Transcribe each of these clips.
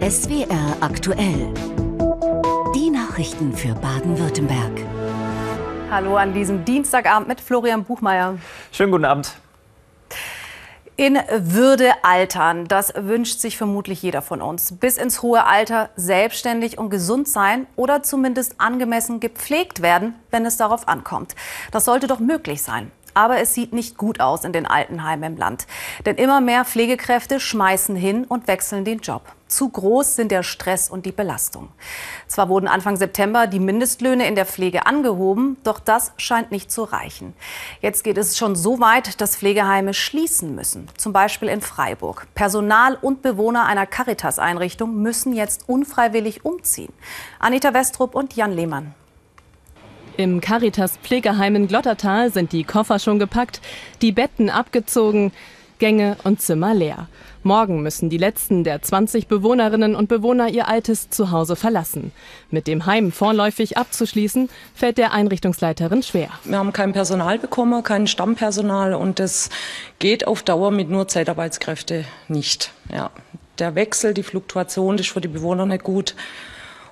SWR aktuell. Die Nachrichten für Baden-Württemberg. Hallo an diesem Dienstagabend mit Florian Buchmeier. Schönen guten Abend. In Würde altern, das wünscht sich vermutlich jeder von uns. Bis ins hohe Alter selbstständig und gesund sein oder zumindest angemessen gepflegt werden, wenn es darauf ankommt. Das sollte doch möglich sein. Aber es sieht nicht gut aus in den Altenheimen im Land. Denn immer mehr Pflegekräfte schmeißen hin und wechseln den Job. Zu groß sind der Stress und die Belastung. Zwar wurden Anfang September die Mindestlöhne in der Pflege angehoben, doch das scheint nicht zu reichen. Jetzt geht es schon so weit, dass Pflegeheime schließen müssen, zum Beispiel in Freiburg. Personal und Bewohner einer Caritas-Einrichtung müssen jetzt unfreiwillig umziehen. Anita Westrup und Jan Lehmann. Im Caritas Pflegeheim in Glottertal sind die Koffer schon gepackt, die Betten abgezogen, Gänge und Zimmer leer. Morgen müssen die letzten der 20 Bewohnerinnen und Bewohner ihr altes Zuhause verlassen. Mit dem Heim vorläufig abzuschließen, fällt der Einrichtungsleiterin schwer. Wir haben kein Personal bekommen, kein Stammpersonal und das geht auf Dauer mit nur Zeitarbeitskräfte nicht. Ja. Der Wechsel, die Fluktuation ist für die Bewohner nicht gut.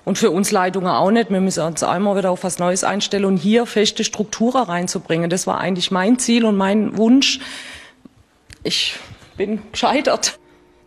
Und für uns Leitungen auch nicht. Wir müssen uns einmal wieder auf was Neues einstellen und hier feste Strukturen reinzubringen. Das war eigentlich mein Ziel und mein Wunsch. Ich bin gescheitert.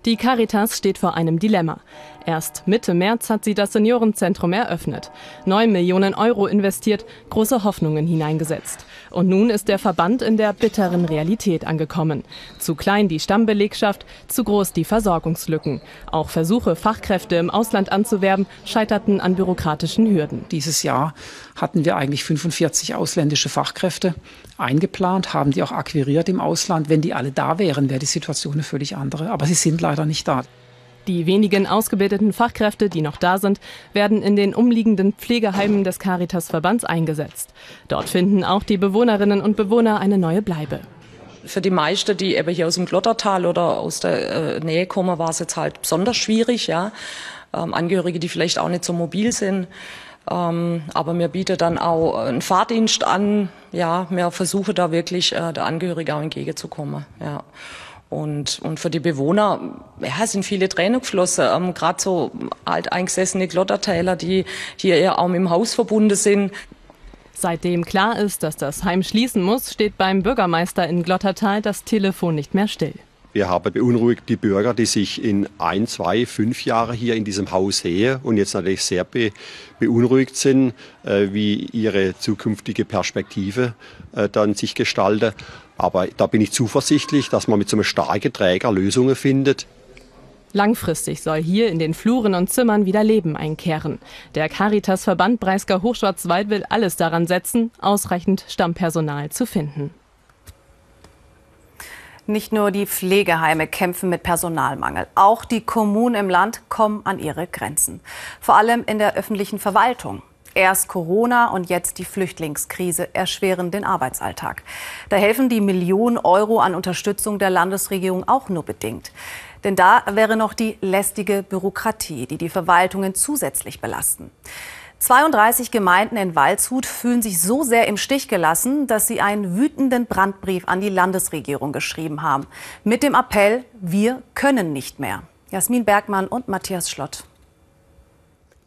Die Caritas steht vor einem Dilemma. Erst Mitte März hat sie das Seniorenzentrum eröffnet. Neun Millionen Euro investiert, große Hoffnungen hineingesetzt. Und nun ist der Verband in der bitteren Realität angekommen. Zu klein die Stammbelegschaft, zu groß die Versorgungslücken. Auch Versuche, Fachkräfte im Ausland anzuwerben, scheiterten an bürokratischen Hürden. Dieses Jahr hatten wir eigentlich 45 ausländische Fachkräfte eingeplant, haben die auch akquiriert im Ausland. Wenn die alle da wären, wäre die Situation eine völlig andere. Aber sie sind leider nicht da. Die wenigen ausgebildeten Fachkräfte, die noch da sind, werden in den umliegenden Pflegeheimen des Caritas-Verbands eingesetzt. Dort finden auch die Bewohnerinnen und Bewohner eine neue Bleibe. Für die meisten, die eben hier aus dem Glottertal oder aus der äh, Nähe kommen, war es jetzt halt besonders schwierig. Ja? Ähm, Angehörige, die vielleicht auch nicht so mobil sind. Ähm, aber mir bietet dann auch einen Fahrdienst an. Ja, mir versuche da wirklich äh, der Angehörige auch entgegenzukommen. Ja. Und, und für die Bewohner ja, sind viele Tränen geflossen. Ähm, Gerade so alteingesessene Glottertäler, die hier eher auch mit dem Haus verbunden sind. Seitdem klar ist, dass das Heim schließen muss, steht beim Bürgermeister in Glottertal das Telefon nicht mehr still. Wir haben beunruhigt die Bürger, die sich in ein, zwei, fünf Jahre hier in diesem Haus sehen und jetzt natürlich sehr be beunruhigt sind, äh, wie ihre zukünftige Perspektive äh, dann sich gestaltet. Aber da bin ich zuversichtlich, dass man mit so einem starken Träger Lösungen findet. Langfristig soll hier in den Fluren und Zimmern wieder Leben einkehren. Der Caritas-Verband Breisgau Hochschwarzwald will alles daran setzen, ausreichend Stammpersonal zu finden. Nicht nur die Pflegeheime kämpfen mit Personalmangel, auch die Kommunen im Land kommen an ihre Grenzen. Vor allem in der öffentlichen Verwaltung. Erst Corona und jetzt die Flüchtlingskrise erschweren den Arbeitsalltag. Da helfen die Millionen Euro an Unterstützung der Landesregierung auch nur bedingt. Denn da wäre noch die lästige Bürokratie, die die Verwaltungen zusätzlich belasten. 32 Gemeinden in Waldshut fühlen sich so sehr im Stich gelassen, dass sie einen wütenden Brandbrief an die Landesregierung geschrieben haben. Mit dem Appell, wir können nicht mehr. Jasmin Bergmann und Matthias Schlott.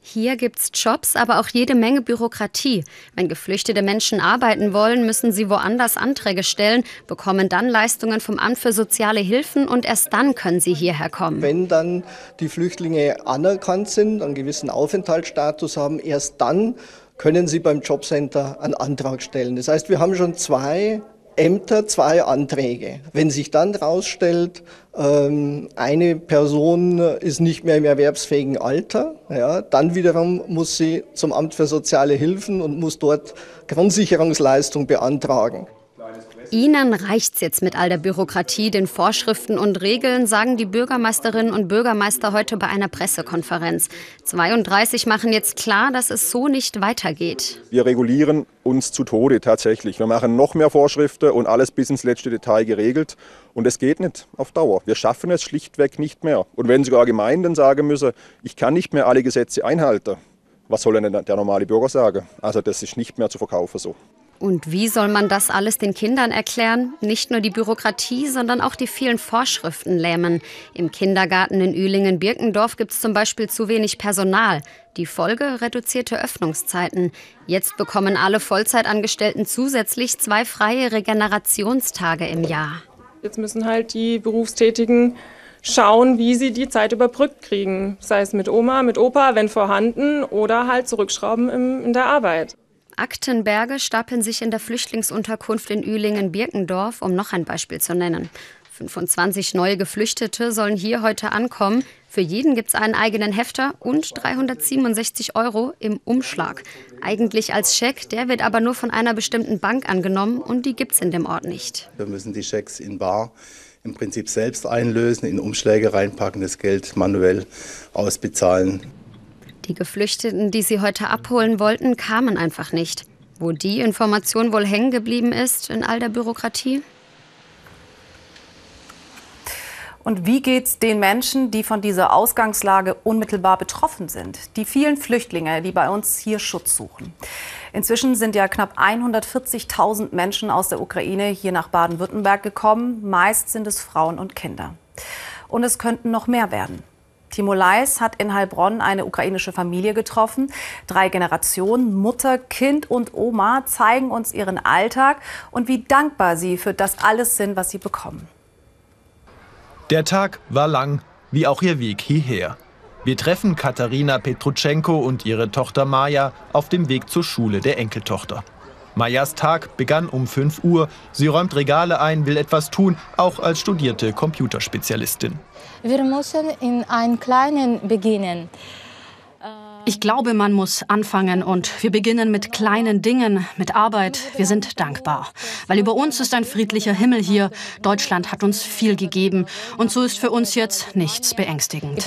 Hier gibt's Jobs, aber auch jede Menge Bürokratie. Wenn geflüchtete Menschen arbeiten wollen, müssen sie woanders Anträge stellen, bekommen dann Leistungen vom Amt für soziale Hilfen und erst dann können sie hierher kommen. Wenn dann die Flüchtlinge anerkannt sind, einen gewissen Aufenthaltsstatus haben, erst dann können sie beim Jobcenter einen Antrag stellen. Das heißt, wir haben schon zwei Ämter zwei Anträge. Wenn sich dann herausstellt, ähm, eine Person ist nicht mehr im erwerbsfähigen Alter, ja, dann wiederum muss sie zum Amt für soziale Hilfen und muss dort Grundsicherungsleistung beantragen. Ihnen reicht's jetzt mit all der Bürokratie, den Vorschriften und Regeln, sagen die Bürgermeisterinnen und Bürgermeister heute bei einer Pressekonferenz. 32 machen jetzt klar, dass es so nicht weitergeht. Wir regulieren uns zu Tode tatsächlich. Wir machen noch mehr Vorschriften und alles bis ins letzte Detail geregelt. Und es geht nicht auf Dauer. Wir schaffen es schlichtweg nicht mehr. Und wenn sogar Gemeinden sagen müssen, ich kann nicht mehr alle Gesetze einhalten, was soll denn der normale Bürger sagen? Also das ist nicht mehr zu verkaufen so. Und wie soll man das alles den Kindern erklären? Nicht nur die Bürokratie, sondern auch die vielen Vorschriften lähmen. Im Kindergarten in Ühlingen-Birkendorf gibt es zum Beispiel zu wenig Personal. Die Folge reduzierte Öffnungszeiten. Jetzt bekommen alle Vollzeitangestellten zusätzlich zwei freie Regenerationstage im Jahr. Jetzt müssen halt die Berufstätigen schauen, wie sie die Zeit überbrückt kriegen. Sei es mit Oma, mit Opa, wenn vorhanden, oder halt zurückschrauben in der Arbeit. Aktenberge stapeln sich in der Flüchtlingsunterkunft in Ühlingen-Birkendorf, um noch ein Beispiel zu nennen. 25 neue Geflüchtete sollen hier heute ankommen. Für jeden gibt es einen eigenen Hefter und 367 Euro im Umschlag. Eigentlich als Scheck, der wird aber nur von einer bestimmten Bank angenommen und die gibt es in dem Ort nicht. Wir müssen die Schecks in Bar im Prinzip selbst einlösen, in Umschläge reinpacken, das Geld manuell ausbezahlen. Die Geflüchteten, die sie heute abholen wollten, kamen einfach nicht. Wo die Information wohl hängen geblieben ist in all der Bürokratie? Und wie geht es den Menschen, die von dieser Ausgangslage unmittelbar betroffen sind? Die vielen Flüchtlinge, die bei uns hier Schutz suchen. Inzwischen sind ja knapp 140.000 Menschen aus der Ukraine hier nach Baden-Württemberg gekommen. Meist sind es Frauen und Kinder. Und es könnten noch mehr werden. Timo Leis hat in Heilbronn eine ukrainische Familie getroffen. Drei Generationen, Mutter, Kind und Oma, zeigen uns ihren Alltag und wie dankbar sie für das alles sind, was sie bekommen. Der Tag war lang, wie auch ihr Weg hierher. Wir treffen Katharina Petrutschenko und ihre Tochter Maja auf dem Weg zur Schule der Enkeltochter. Majas Tag begann um 5 Uhr. Sie räumt Regale ein, will etwas tun, auch als studierte Computerspezialistin. Wir müssen in einem Kleinen beginnen. Ich glaube, man muss anfangen und wir beginnen mit kleinen Dingen, mit Arbeit. Wir sind dankbar, weil über uns ist ein friedlicher Himmel hier. Deutschland hat uns viel gegeben und so ist für uns jetzt nichts beängstigend.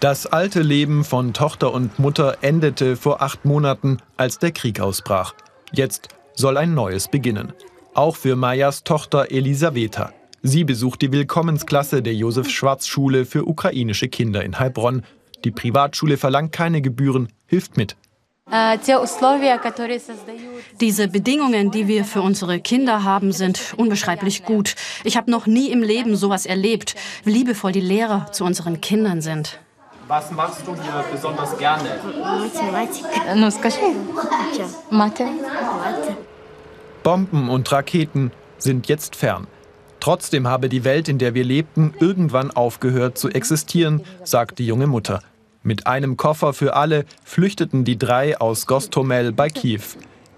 Das alte Leben von Tochter und Mutter endete vor acht Monaten, als der Krieg ausbrach. Jetzt soll ein neues beginnen. Auch für Majas Tochter Elisaveta. Sie besucht die Willkommensklasse der Josef-Schwarz-Schule für ukrainische Kinder in Heilbronn. Die Privatschule verlangt keine Gebühren, hilft mit. Diese Bedingungen, die wir für unsere Kinder haben, sind unbeschreiblich gut. Ich habe noch nie im Leben sowas erlebt, wie liebevoll die Lehrer zu unseren Kindern sind. Was machst du hier besonders gerne? Mathematik. Äh, Mathe. Bomben und Raketen sind jetzt fern. Trotzdem habe die Welt, in der wir lebten, irgendwann aufgehört zu existieren, sagt die junge Mutter. Mit einem Koffer für alle flüchteten die drei aus Gostomel bei Kiew.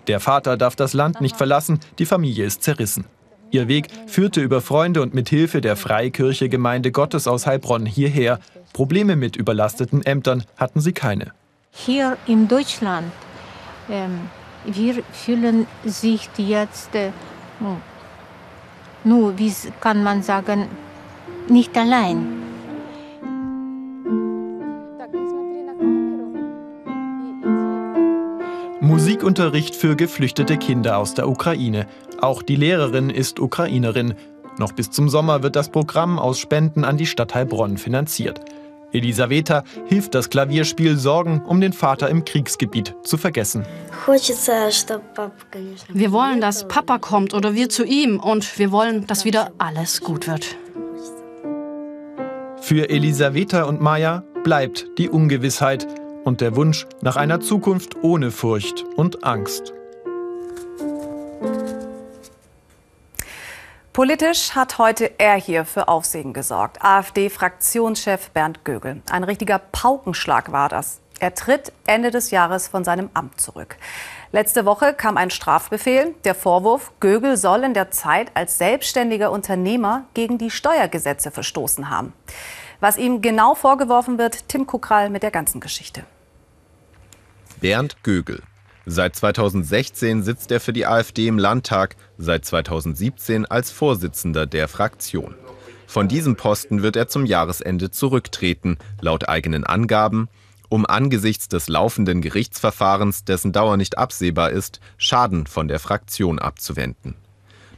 Der Vater darf das Land nicht verlassen, die Familie ist zerrissen. Ihr Weg führte über Freunde und mit Hilfe der Freikirche Gemeinde Gottes aus Heilbronn hierher. Probleme mit überlasteten Ämtern hatten sie keine. Hier in Deutschland, ähm, wir fühlen sich jetzt äh, nur, wie kann man sagen, nicht allein. Musikunterricht für geflüchtete Kinder aus der Ukraine. Auch die Lehrerin ist Ukrainerin. Noch bis zum Sommer wird das Programm aus Spenden an die Stadt Heilbronn finanziert. Elisaveta hilft das Klavierspiel Sorgen, um den Vater im Kriegsgebiet zu vergessen. Wir wollen, dass Papa kommt oder wir zu ihm und wir wollen, dass wieder alles gut wird. Für Elisaveta und Maya bleibt die Ungewissheit und der Wunsch nach einer Zukunft ohne Furcht und Angst. Politisch hat heute er hier für Aufsehen gesorgt. AfD-Fraktionschef Bernd Gögel. Ein richtiger Paukenschlag war das. Er tritt Ende des Jahres von seinem Amt zurück. Letzte Woche kam ein Strafbefehl. Der Vorwurf, Gögel soll in der Zeit als selbstständiger Unternehmer gegen die Steuergesetze verstoßen haben. Was ihm genau vorgeworfen wird, Tim Kukral mit der ganzen Geschichte. Bernd Gögel. Seit 2016 sitzt er für die AfD im Landtag, seit 2017 als Vorsitzender der Fraktion. Von diesem Posten wird er zum Jahresende zurücktreten, laut eigenen Angaben, um angesichts des laufenden Gerichtsverfahrens, dessen Dauer nicht absehbar ist, Schaden von der Fraktion abzuwenden.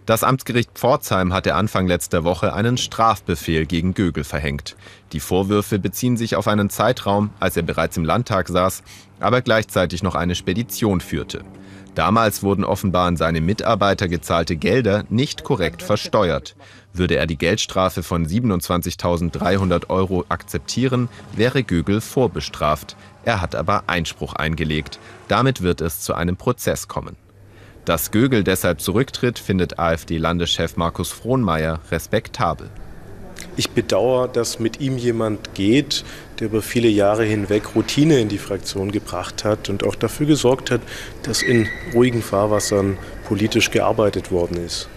Das Amtsgericht Pforzheim hatte Anfang letzter Woche einen Strafbefehl gegen Gögel verhängt. Die Vorwürfe beziehen sich auf einen Zeitraum, als er bereits im Landtag saß, aber gleichzeitig noch eine Spedition führte. Damals wurden offenbar an seine Mitarbeiter gezahlte Gelder nicht korrekt versteuert. Würde er die Geldstrafe von 27.300 Euro akzeptieren, wäre Gögel vorbestraft. Er hat aber Einspruch eingelegt. Damit wird es zu einem Prozess kommen. Dass Gögel deshalb zurücktritt, findet AfD-Landeschef Markus Frohnmeier respektabel. Ich bedauere, dass mit ihm jemand geht, der über viele Jahre hinweg Routine in die Fraktion gebracht hat und auch dafür gesorgt hat, dass in ruhigen Fahrwassern politisch gearbeitet worden ist.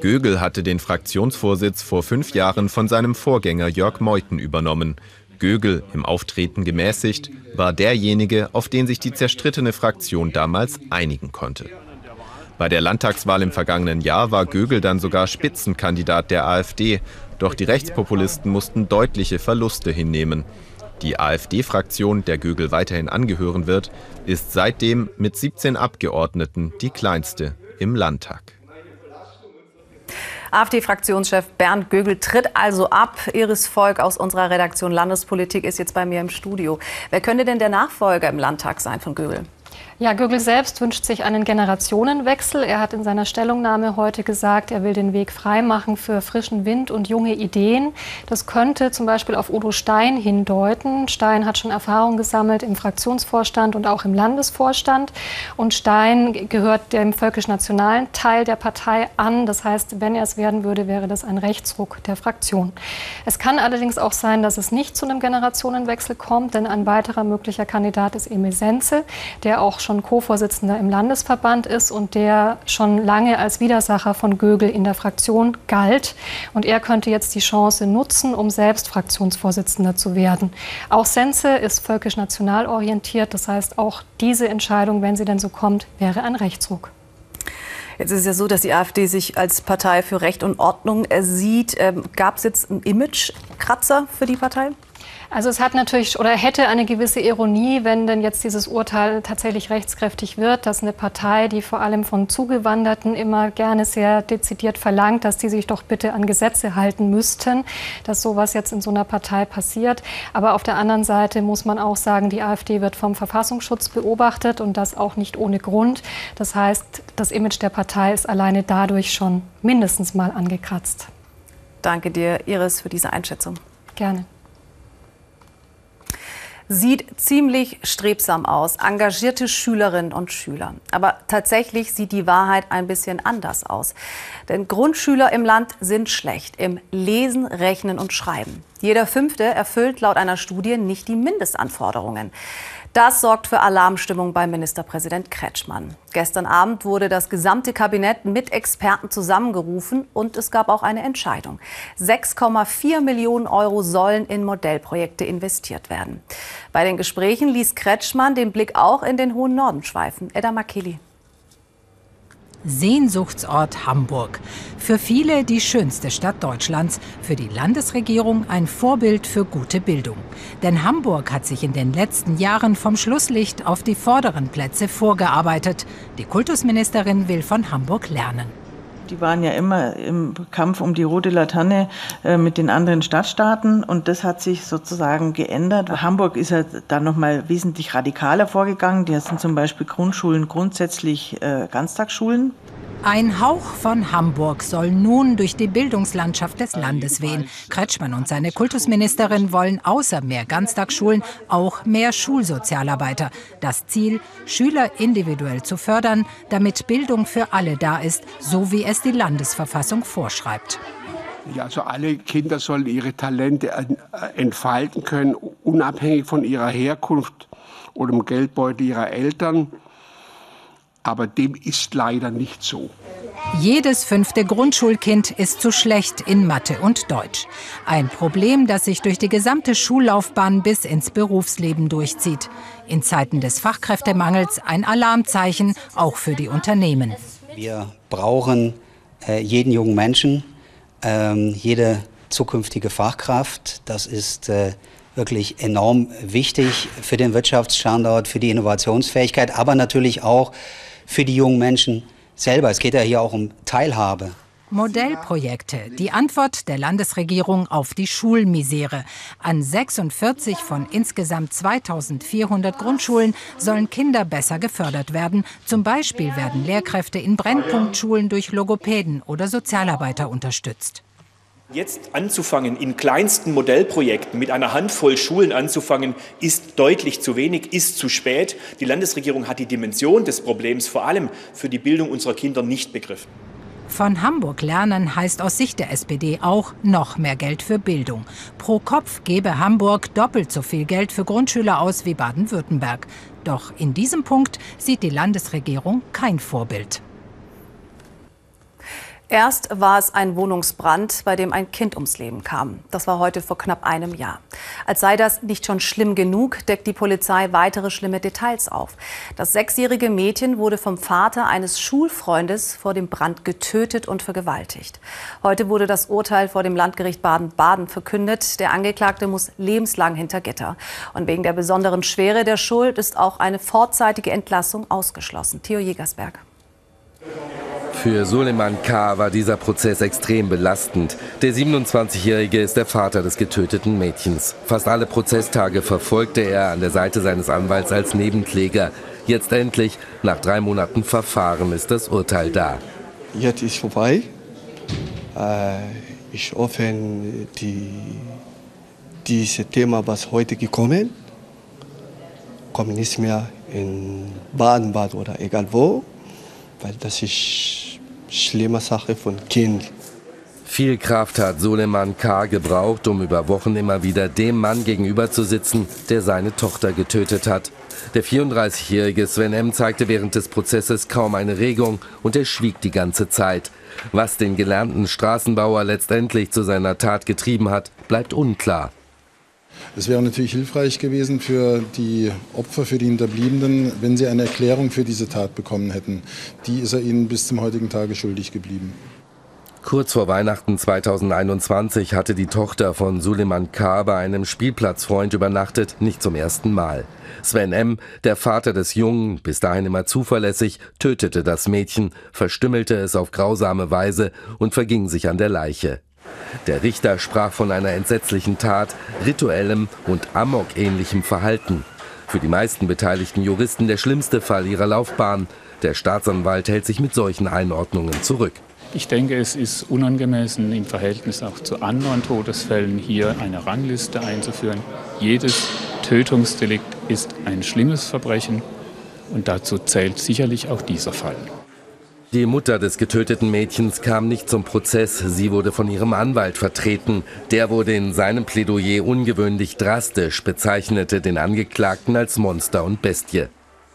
Gögel hatte den Fraktionsvorsitz vor fünf Jahren von seinem Vorgänger Jörg Meuthen übernommen. Gögel, im Auftreten gemäßigt, war derjenige, auf den sich die zerstrittene Fraktion damals einigen konnte. Bei der Landtagswahl im vergangenen Jahr war Gögel dann sogar Spitzenkandidat der AfD, doch die Rechtspopulisten mussten deutliche Verluste hinnehmen. Die AfD-Fraktion, der Gögel weiterhin angehören wird, ist seitdem mit 17 Abgeordneten die kleinste im Landtag. AfD-Fraktionschef Bernd Gögel tritt also ab. Iris Volk aus unserer Redaktion Landespolitik ist jetzt bei mir im Studio. Wer könnte denn der Nachfolger im Landtag sein von Gögel? Ja, Gögel selbst wünscht sich einen Generationenwechsel. Er hat in seiner Stellungnahme heute gesagt, er will den Weg freimachen für frischen Wind und junge Ideen. Das könnte zum Beispiel auf Udo Stein hindeuten. Stein hat schon Erfahrung gesammelt im Fraktionsvorstand und auch im Landesvorstand. Und Stein gehört dem völkisch-nationalen Teil der Partei an. Das heißt, wenn er es werden würde, wäre das ein Rechtsruck der Fraktion. Es kann allerdings auch sein, dass es nicht zu einem Generationenwechsel kommt, denn ein weiterer möglicher Kandidat ist Emil Senze, der auch schon Co-Vorsitzender im Landesverband ist und der schon lange als Widersacher von Gögel in der Fraktion galt. Und er könnte jetzt die Chance nutzen, um selbst Fraktionsvorsitzender zu werden. Auch Sense ist völkisch-national orientiert. Das heißt, auch diese Entscheidung, wenn sie denn so kommt, wäre ein Rechtsruck. Jetzt ist es ja so, dass die AfD sich als Partei für Recht und Ordnung sieht. Ähm, Gab es jetzt einen Image-Kratzer für die Partei? Also es hat natürlich oder hätte eine gewisse Ironie, wenn denn jetzt dieses Urteil tatsächlich rechtskräftig wird, dass eine Partei, die vor allem von Zugewanderten immer gerne sehr dezidiert verlangt, dass die sich doch bitte an Gesetze halten müssten, dass sowas jetzt in so einer Partei passiert. Aber auf der anderen Seite muss man auch sagen, die AfD wird vom Verfassungsschutz beobachtet und das auch nicht ohne Grund. Das heißt, das Image der Partei ist alleine dadurch schon mindestens mal angekratzt. Danke dir, Iris, für diese Einschätzung. Gerne sieht ziemlich strebsam aus, engagierte Schülerinnen und Schüler. Aber tatsächlich sieht die Wahrheit ein bisschen anders aus. Denn Grundschüler im Land sind schlecht im Lesen, Rechnen und Schreiben. Jeder Fünfte erfüllt laut einer Studie nicht die Mindestanforderungen. Das sorgt für Alarmstimmung bei Ministerpräsident Kretschmann. Gestern Abend wurde das gesamte Kabinett mit Experten zusammengerufen und es gab auch eine Entscheidung. 6,4 Millionen Euro sollen in Modellprojekte investiert werden. Bei den Gesprächen ließ Kretschmann den Blick auch in den hohen Norden schweifen. Edda Makili. Sehnsuchtsort Hamburg. Für viele die schönste Stadt Deutschlands, für die Landesregierung ein Vorbild für gute Bildung. Denn Hamburg hat sich in den letzten Jahren vom Schlusslicht auf die vorderen Plätze vorgearbeitet. Die Kultusministerin will von Hamburg lernen. Die waren ja immer im Kampf um die rote Laterne äh, mit den anderen Stadtstaaten und das hat sich sozusagen geändert. Hamburg ist ja dann nochmal wesentlich radikaler vorgegangen. Die sind zum Beispiel Grundschulen grundsätzlich äh, Ganztagsschulen. Ein Hauch von Hamburg soll nun durch die Bildungslandschaft des Landes wehen. Kretschmann und seine Kultusministerin wollen außer mehr Ganztagsschulen auch mehr Schulsozialarbeiter. Das Ziel, Schüler individuell zu fördern, damit Bildung für alle da ist, so wie es die Landesverfassung vorschreibt. Ja, also alle Kinder sollen ihre Talente entfalten können, unabhängig von ihrer Herkunft oder dem Geldbeutel ihrer Eltern aber dem ist leider nicht so. Jedes fünfte Grundschulkind ist zu schlecht in Mathe und Deutsch. Ein Problem, das sich durch die gesamte Schullaufbahn bis ins Berufsleben durchzieht. In Zeiten des Fachkräftemangels ein Alarmzeichen, auch für die Unternehmen. Wir brauchen äh, jeden jungen Menschen, äh, jede zukünftige Fachkraft. Das ist äh, wirklich enorm wichtig für den Wirtschaftsstandort, für die Innovationsfähigkeit, aber natürlich auch für die jungen Menschen selber. Es geht ja hier auch um Teilhabe. Modellprojekte, die Antwort der Landesregierung auf die Schulmisere. An 46 von insgesamt 2400 Grundschulen sollen Kinder besser gefördert werden. Zum Beispiel werden Lehrkräfte in Brennpunktschulen durch Logopäden oder Sozialarbeiter unterstützt. Jetzt anzufangen, in kleinsten Modellprojekten mit einer Handvoll Schulen anzufangen, ist deutlich zu wenig, ist zu spät. Die Landesregierung hat die Dimension des Problems vor allem für die Bildung unserer Kinder nicht begriffen. Von Hamburg lernen heißt aus Sicht der SPD auch noch mehr Geld für Bildung. Pro Kopf gebe Hamburg doppelt so viel Geld für Grundschüler aus wie Baden-Württemberg. Doch in diesem Punkt sieht die Landesregierung kein Vorbild. Erst war es ein Wohnungsbrand, bei dem ein Kind ums Leben kam. Das war heute vor knapp einem Jahr. Als sei das nicht schon schlimm genug, deckt die Polizei weitere schlimme Details auf. Das sechsjährige Mädchen wurde vom Vater eines Schulfreundes vor dem Brand getötet und vergewaltigt. Heute wurde das Urteil vor dem Landgericht Baden-Baden verkündet. Der Angeklagte muss lebenslang hinter Gitter. Und wegen der besonderen Schwere der Schuld ist auch eine vorzeitige Entlassung ausgeschlossen. Theo Jägersberg. Für Suleiman K. war dieser Prozess extrem belastend. Der 27-Jährige ist der Vater des getöteten Mädchens. Fast alle Prozesstage verfolgte er an der Seite seines Anwalts als Nebenkläger. Jetzt endlich, nach drei Monaten Verfahren, ist das Urteil da. Jetzt ist vorbei. Äh, ich hoffe, die, dieses Thema, was heute gekommen, kommt nicht mehr in Baden-Bad oder egal wo, weil das ist schlimme Sache von Kind. Viel Kraft hat Suleiman K. gebraucht, um über Wochen immer wieder dem Mann gegenüber zu sitzen, der seine Tochter getötet hat. Der 34-jährige Sven M. zeigte während des Prozesses kaum eine Regung und er schwieg die ganze Zeit. Was den gelernten Straßenbauer letztendlich zu seiner Tat getrieben hat, bleibt unklar. Es wäre natürlich hilfreich gewesen für die Opfer, für die Hinterbliebenen, wenn sie eine Erklärung für diese Tat bekommen hätten. Die ist er ihnen bis zum heutigen Tage schuldig geblieben. Kurz vor Weihnachten 2021 hatte die Tochter von Suleiman K. bei einem Spielplatzfreund übernachtet, nicht zum ersten Mal. Sven M., der Vater des Jungen, bis dahin immer zuverlässig, tötete das Mädchen, verstümmelte es auf grausame Weise und verging sich an der Leiche. Der Richter sprach von einer entsetzlichen Tat, rituellem und Amok-ähnlichem Verhalten. Für die meisten beteiligten Juristen der schlimmste Fall ihrer Laufbahn. Der Staatsanwalt hält sich mit solchen Einordnungen zurück. Ich denke, es ist unangemessen im Verhältnis auch zu anderen Todesfällen hier eine Rangliste einzuführen. Jedes Tötungsdelikt ist ein schlimmes Verbrechen und dazu zählt sicherlich auch dieser Fall. Die Mutter des getöteten Mädchens kam nicht zum Prozess. Sie wurde von ihrem Anwalt vertreten. Der wurde in seinem Plädoyer ungewöhnlich drastisch, bezeichnete den Angeklagten als Monster und Bestie.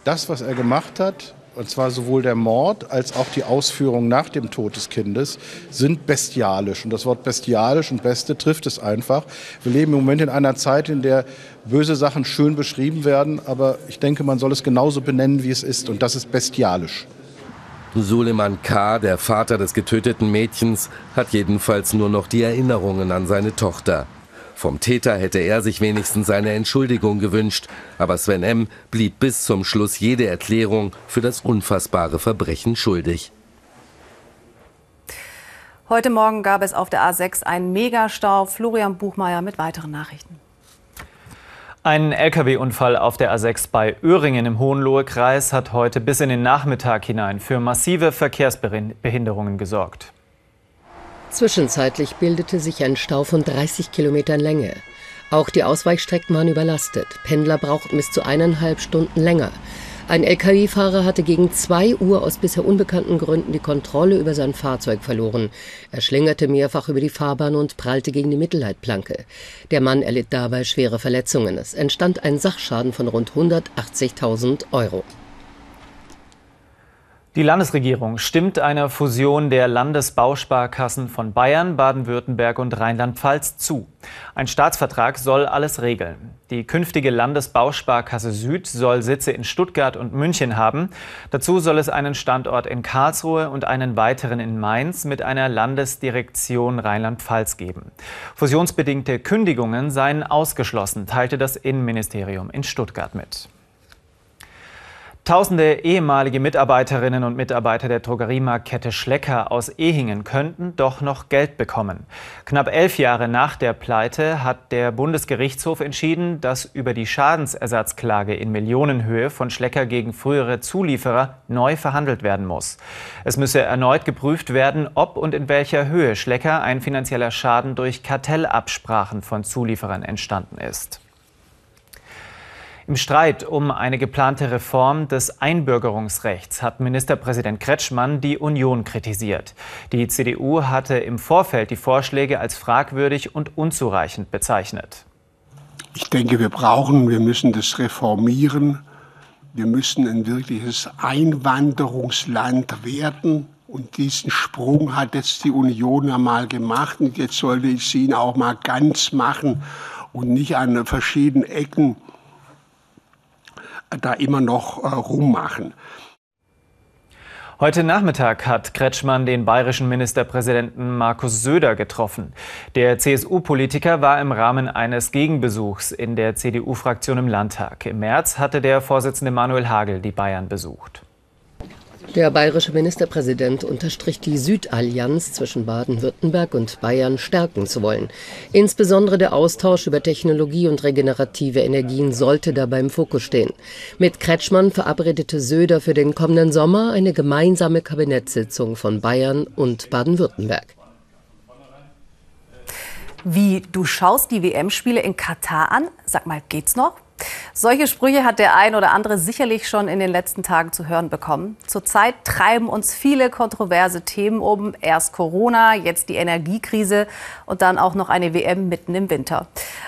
Das, was er gemacht hat, und zwar sowohl der Mord als auch die Ausführung nach dem Tod des Kindes, sind bestialisch. Und das Wort bestialisch und Beste trifft es einfach. Wir leben im Moment in einer Zeit, in der böse Sachen schön beschrieben werden, aber ich denke, man soll es genauso benennen, wie es ist. Und das ist bestialisch. Suleiman K., der Vater des getöteten Mädchens, hat jedenfalls nur noch die Erinnerungen an seine Tochter. Vom Täter hätte er sich wenigstens eine Entschuldigung gewünscht, aber Sven M. blieb bis zum Schluss jede Erklärung für das unfassbare Verbrechen schuldig. Heute Morgen gab es auf der A6 einen Megastau. Florian Buchmeier mit weiteren Nachrichten. Ein Lkw-Unfall auf der A6 bei Öhringen im Hohenlohe-Kreis hat heute bis in den Nachmittag hinein für massive Verkehrsbehinderungen gesorgt. Zwischenzeitlich bildete sich ein Stau von 30 Kilometern Länge. Auch die Ausweichstrecken waren überlastet. Pendler brauchten bis zu eineinhalb Stunden länger. Ein Lkw-Fahrer hatte gegen 2 Uhr aus bisher unbekannten Gründen die Kontrolle über sein Fahrzeug verloren. Er schlingerte mehrfach über die Fahrbahn und prallte gegen die Mittelleitplanke. Der Mann erlitt dabei schwere Verletzungen. Es entstand ein Sachschaden von rund 180.000 Euro. Die Landesregierung stimmt einer Fusion der Landesbausparkassen von Bayern, Baden-Württemberg und Rheinland-Pfalz zu. Ein Staatsvertrag soll alles regeln. Die künftige Landesbausparkasse Süd soll Sitze in Stuttgart und München haben. Dazu soll es einen Standort in Karlsruhe und einen weiteren in Mainz mit einer Landesdirektion Rheinland-Pfalz geben. Fusionsbedingte Kündigungen seien ausgeschlossen, teilte das Innenministerium in Stuttgart mit. Tausende ehemalige Mitarbeiterinnen und Mitarbeiter der Drogeriemarktkette Schlecker aus Ehingen könnten doch noch Geld bekommen. Knapp elf Jahre nach der Pleite hat der Bundesgerichtshof entschieden, dass über die Schadensersatzklage in Millionenhöhe von Schlecker gegen frühere Zulieferer neu verhandelt werden muss. Es müsse erneut geprüft werden, ob und in welcher Höhe Schlecker ein finanzieller Schaden durch Kartellabsprachen von Zulieferern entstanden ist. Im Streit um eine geplante Reform des Einbürgerungsrechts hat Ministerpräsident Kretschmann die Union kritisiert. Die CDU hatte im Vorfeld die Vorschläge als fragwürdig und unzureichend bezeichnet. Ich denke, wir brauchen, wir müssen das reformieren. Wir müssen ein wirkliches Einwanderungsland werden. Und diesen Sprung hat jetzt die Union ja mal gemacht. Und jetzt sollte sie ihn auch mal ganz machen und nicht an verschiedenen Ecken da immer noch äh, rummachen. Heute Nachmittag hat Kretschmann den bayerischen Ministerpräsidenten Markus Söder getroffen. Der CSU-Politiker war im Rahmen eines Gegenbesuchs in der CDU-Fraktion im Landtag. Im März hatte der Vorsitzende Manuel Hagel die Bayern besucht. Der bayerische Ministerpräsident unterstrich die Südallianz zwischen Baden-Württemberg und Bayern stärken zu wollen. Insbesondere der Austausch über Technologie und regenerative Energien sollte dabei im Fokus stehen. Mit Kretschmann verabredete Söder für den kommenden Sommer eine gemeinsame Kabinettssitzung von Bayern und Baden-Württemberg. Wie, du schaust die WM-Spiele in Katar an? Sag mal, geht's noch? Solche Sprüche hat der ein oder andere sicherlich schon in den letzten Tagen zu hören bekommen. Zurzeit treiben uns viele kontroverse Themen um. Erst Corona, jetzt die Energiekrise und dann auch noch eine WM mitten im Winter.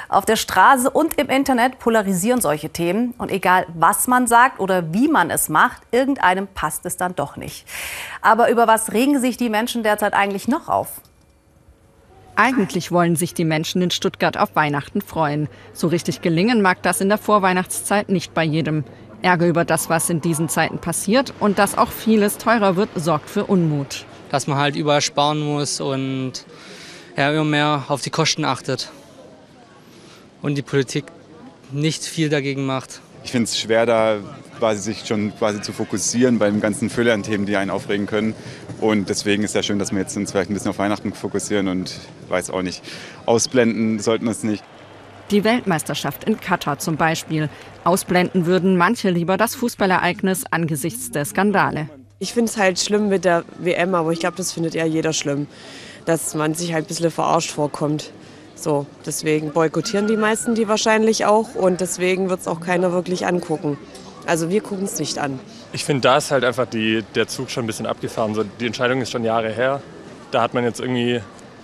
Auf der Straße und im Internet polarisieren solche Themen. Und egal, was man sagt oder wie man es macht, irgendeinem passt es dann doch nicht. Aber über was regen sich die Menschen derzeit eigentlich noch auf? Eigentlich wollen sich die Menschen in Stuttgart auf Weihnachten freuen. So richtig gelingen mag das in der Vorweihnachtszeit nicht bei jedem. Ärger über das, was in diesen Zeiten passiert und dass auch vieles teurer wird, sorgt für Unmut. Dass man halt überall sparen muss und ja, immer mehr auf die Kosten achtet. Und die Politik nicht viel dagegen macht. Ich finde es schwer, da quasi sich schon quasi zu fokussieren bei dem ganzen Fülle an Themen, die einen aufregen können. Und deswegen ist es ja schön, dass wir jetzt uns vielleicht ein bisschen auf Weihnachten fokussieren und weiß auch nicht, ausblenden sollten wir es nicht. Die Weltmeisterschaft in Katar zum Beispiel. Ausblenden würden manche lieber das Fußballereignis angesichts der Skandale. Ich finde es halt schlimm mit der WM, aber ich glaube, das findet ja jeder schlimm, dass man sich halt ein bisschen verarscht vorkommt. So, deswegen boykottieren die meisten die wahrscheinlich auch und deswegen wird es auch keiner wirklich angucken. Also wir gucken es nicht an. Ich finde, da ist halt einfach die, der Zug schon ein bisschen abgefahren. So, die Entscheidung ist schon Jahre her. Da hat man jetzt irgendwie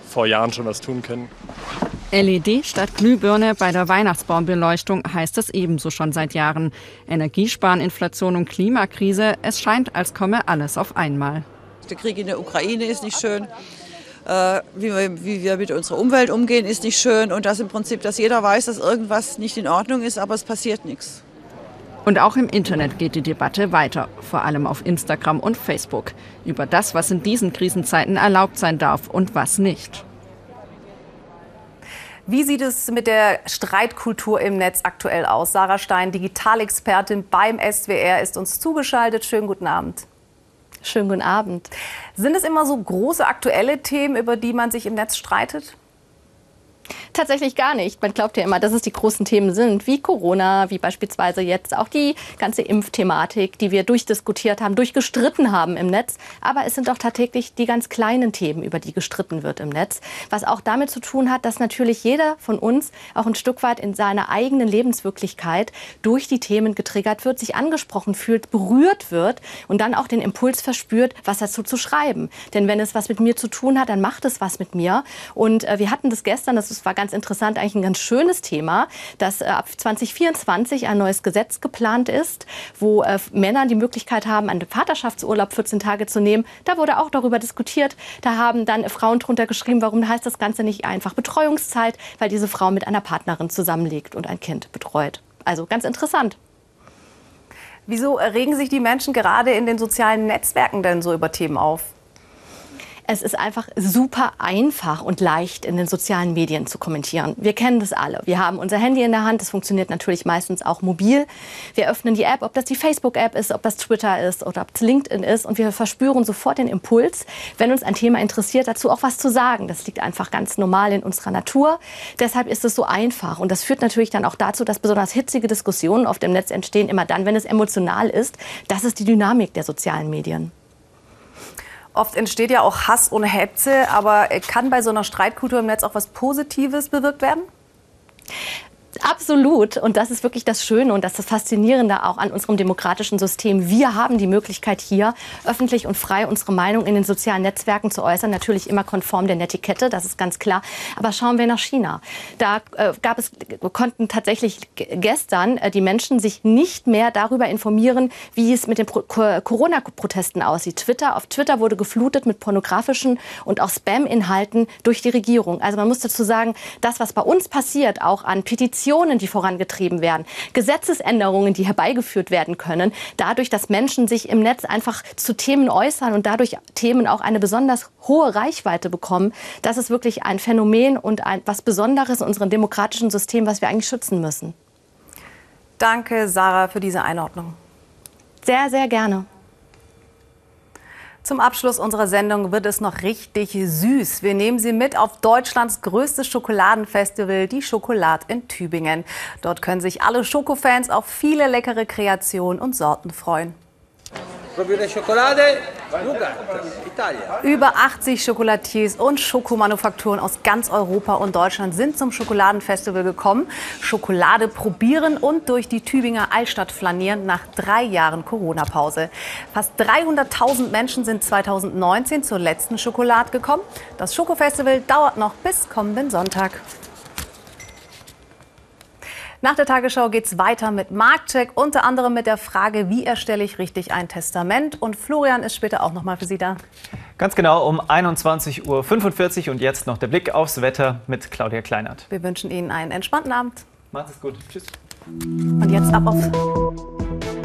vor Jahren schon was tun können. LED statt Glühbirne bei der Weihnachtsbaumbeleuchtung heißt es ebenso schon seit Jahren. Energiesparen, Inflation und Klimakrise, es scheint, als komme alles auf einmal. Der Krieg in der Ukraine ist nicht schön. Äh, wie, wir, wie wir mit unserer Umwelt umgehen, ist nicht schön. Und das im Prinzip, dass jeder weiß, dass irgendwas nicht in Ordnung ist, aber es passiert nichts. Und auch im Internet geht die Debatte weiter, vor allem auf Instagram und Facebook, über das, was in diesen Krisenzeiten erlaubt sein darf und was nicht. Wie sieht es mit der Streitkultur im Netz aktuell aus? Sarah Stein, Digitalexpertin beim SWR, ist uns zugeschaltet. Schönen guten Abend. Schönen guten Abend. Sind es immer so große aktuelle Themen, über die man sich im Netz streitet? Tatsächlich gar nicht. Man glaubt ja immer, dass es die großen Themen sind, wie Corona, wie beispielsweise jetzt auch die ganze Impfthematik, die wir durchdiskutiert haben, durchgestritten haben im Netz. Aber es sind auch tatsächlich die ganz kleinen Themen, über die gestritten wird im Netz. Was auch damit zu tun hat, dass natürlich jeder von uns auch ein Stück weit in seiner eigenen Lebenswirklichkeit durch die Themen getriggert wird, sich angesprochen fühlt, berührt wird und dann auch den Impuls verspürt, was dazu zu schreiben. Denn wenn es was mit mir zu tun hat, dann macht es was mit mir. Und äh, wir hatten das gestern, das war ganz interessant, eigentlich ein ganz schönes Thema, dass äh, ab 2024 ein neues Gesetz geplant ist, wo äh, Männer die Möglichkeit haben, einen Vaterschaftsurlaub 14 Tage zu nehmen. Da wurde auch darüber diskutiert. Da haben dann Frauen drunter geschrieben, warum heißt das Ganze nicht einfach Betreuungszeit, weil diese Frau mit einer Partnerin zusammenlegt und ein Kind betreut. Also ganz interessant. Wieso regen sich die Menschen gerade in den sozialen Netzwerken denn so über Themen auf? Es ist einfach super einfach und leicht in den sozialen Medien zu kommentieren. Wir kennen das alle. Wir haben unser Handy in der Hand. Das funktioniert natürlich meistens auch mobil. Wir öffnen die App, ob das die Facebook-App ist, ob das Twitter ist oder ob es LinkedIn ist. Und wir verspüren sofort den Impuls, wenn uns ein Thema interessiert, dazu auch was zu sagen. Das liegt einfach ganz normal in unserer Natur. Deshalb ist es so einfach. Und das führt natürlich dann auch dazu, dass besonders hitzige Diskussionen auf dem Netz entstehen, immer dann, wenn es emotional ist. Das ist die Dynamik der sozialen Medien. Oft entsteht ja auch Hass und Hetze, aber kann bei so einer Streitkultur im Netz auch was Positives bewirkt werden? Absolut. Und das ist wirklich das Schöne und das, das Faszinierende auch an unserem demokratischen System. Wir haben die Möglichkeit hier öffentlich und frei unsere Meinung in den sozialen Netzwerken zu äußern. Natürlich immer konform der Netiquette, das ist ganz klar. Aber schauen wir nach China. Da äh, gab es, konnten tatsächlich gestern äh, die Menschen sich nicht mehr darüber informieren, wie es mit den Corona-Protesten aussieht. Twitter, auf Twitter wurde geflutet mit pornografischen und auch Spam-Inhalten durch die Regierung. Also man muss dazu sagen, das, was bei uns passiert, auch an Petitionen, Petitionen, die vorangetrieben werden, Gesetzesänderungen, die herbeigeführt werden können, dadurch, dass Menschen sich im Netz einfach zu Themen äußern und dadurch Themen auch eine besonders hohe Reichweite bekommen, das ist wirklich ein Phänomen und ein, was Besonderes in unserem demokratischen System, was wir eigentlich schützen müssen. Danke, Sarah, für diese Einordnung. Sehr, sehr gerne. Zum Abschluss unserer Sendung wird es noch richtig süß. Wir nehmen Sie mit auf Deutschlands größtes Schokoladenfestival, die Schokolad in Tübingen. Dort können sich alle Schokofans auf viele leckere Kreationen und Sorten freuen. Über 80 Schokolatiers und Schokomanufakturen aus ganz Europa und Deutschland sind zum Schokoladenfestival gekommen. Schokolade probieren und durch die Tübinger Altstadt flanieren nach drei Jahren Corona-Pause. Fast 300.000 Menschen sind 2019 zur letzten Schokolade gekommen. Das Schokofestival dauert noch bis kommenden Sonntag. Nach der Tagesschau geht es weiter mit Marktcheck, unter anderem mit der Frage, wie erstelle ich richtig ein Testament. Und Florian ist später auch noch mal für Sie da. Ganz genau um 21.45 Uhr und jetzt noch der Blick aufs Wetter mit Claudia Kleinert. Wir wünschen Ihnen einen entspannten Abend. Macht es gut. Tschüss. Und jetzt ab auf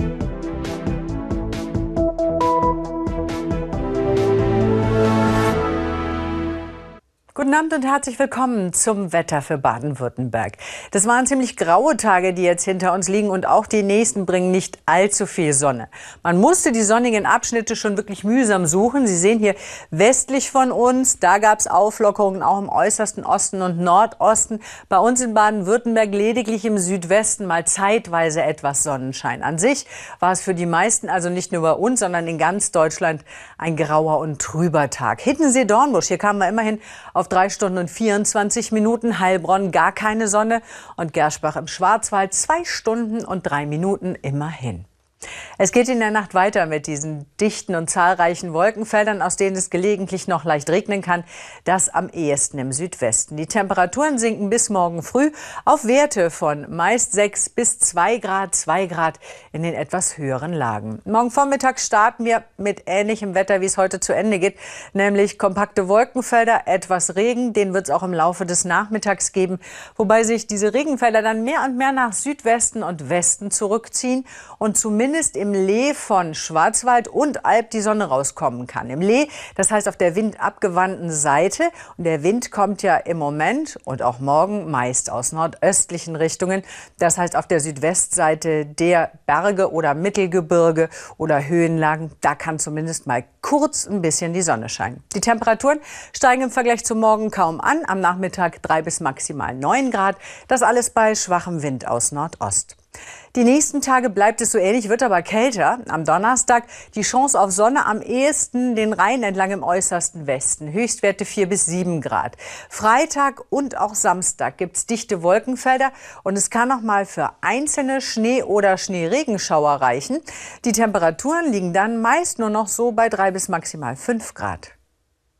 Guten Abend und herzlich willkommen zum Wetter für Baden-Württemberg. Das waren ziemlich graue Tage, die jetzt hinter uns liegen und auch die nächsten bringen nicht allzu viel Sonne. Man musste die sonnigen Abschnitte schon wirklich mühsam suchen. Sie sehen hier westlich von uns, da gab es Auflockerungen auch im äußersten Osten und Nordosten. Bei uns in Baden-Württemberg lediglich im Südwesten mal zeitweise etwas Sonnenschein. An sich war es für die meisten, also nicht nur bei uns, sondern in ganz Deutschland ein grauer und trüber Tag. Hittensee-Dornbusch, hier kamen wir immerhin auf auf drei Stunden und 24 Minuten. Heilbronn gar keine Sonne und Gerschbach im Schwarzwald zwei Stunden und drei Minuten immerhin. Es geht in der Nacht weiter mit diesen dichten und zahlreichen Wolkenfeldern, aus denen es gelegentlich noch leicht regnen kann. Das am ehesten im Südwesten. Die Temperaturen sinken bis morgen früh auf Werte von meist 6 bis 2 Grad, 2 Grad in den etwas höheren Lagen. Morgen Vormittag starten wir mit ähnlichem Wetter, wie es heute zu Ende geht, nämlich kompakte Wolkenfelder, etwas Regen. Den wird es auch im Laufe des Nachmittags geben, wobei sich diese Regenfelder dann mehr und mehr nach Südwesten und Westen zurückziehen und zumindest zumindest im Lee von Schwarzwald und Alb die Sonne rauskommen kann. Im Lee, das heißt auf der windabgewandten Seite. Und der Wind kommt ja im Moment und auch morgen meist aus nordöstlichen Richtungen. Das heißt auf der Südwestseite der Berge oder Mittelgebirge oder Höhenlagen. Da kann zumindest mal kurz ein bisschen die Sonne scheinen. Die Temperaturen steigen im Vergleich zum Morgen kaum an. Am Nachmittag drei bis maximal neun Grad. Das alles bei schwachem Wind aus Nordost. Die nächsten Tage bleibt es so ähnlich, wird aber kälter. Am Donnerstag die Chance auf Sonne am ehesten den Rhein entlang im äußersten Westen. Höchstwerte 4 bis 7 Grad. Freitag und auch Samstag gibt es dichte Wolkenfelder und es kann noch mal für einzelne Schnee- oder Schneeregenschauer reichen. Die Temperaturen liegen dann meist nur noch so bei 3 bis maximal 5 Grad.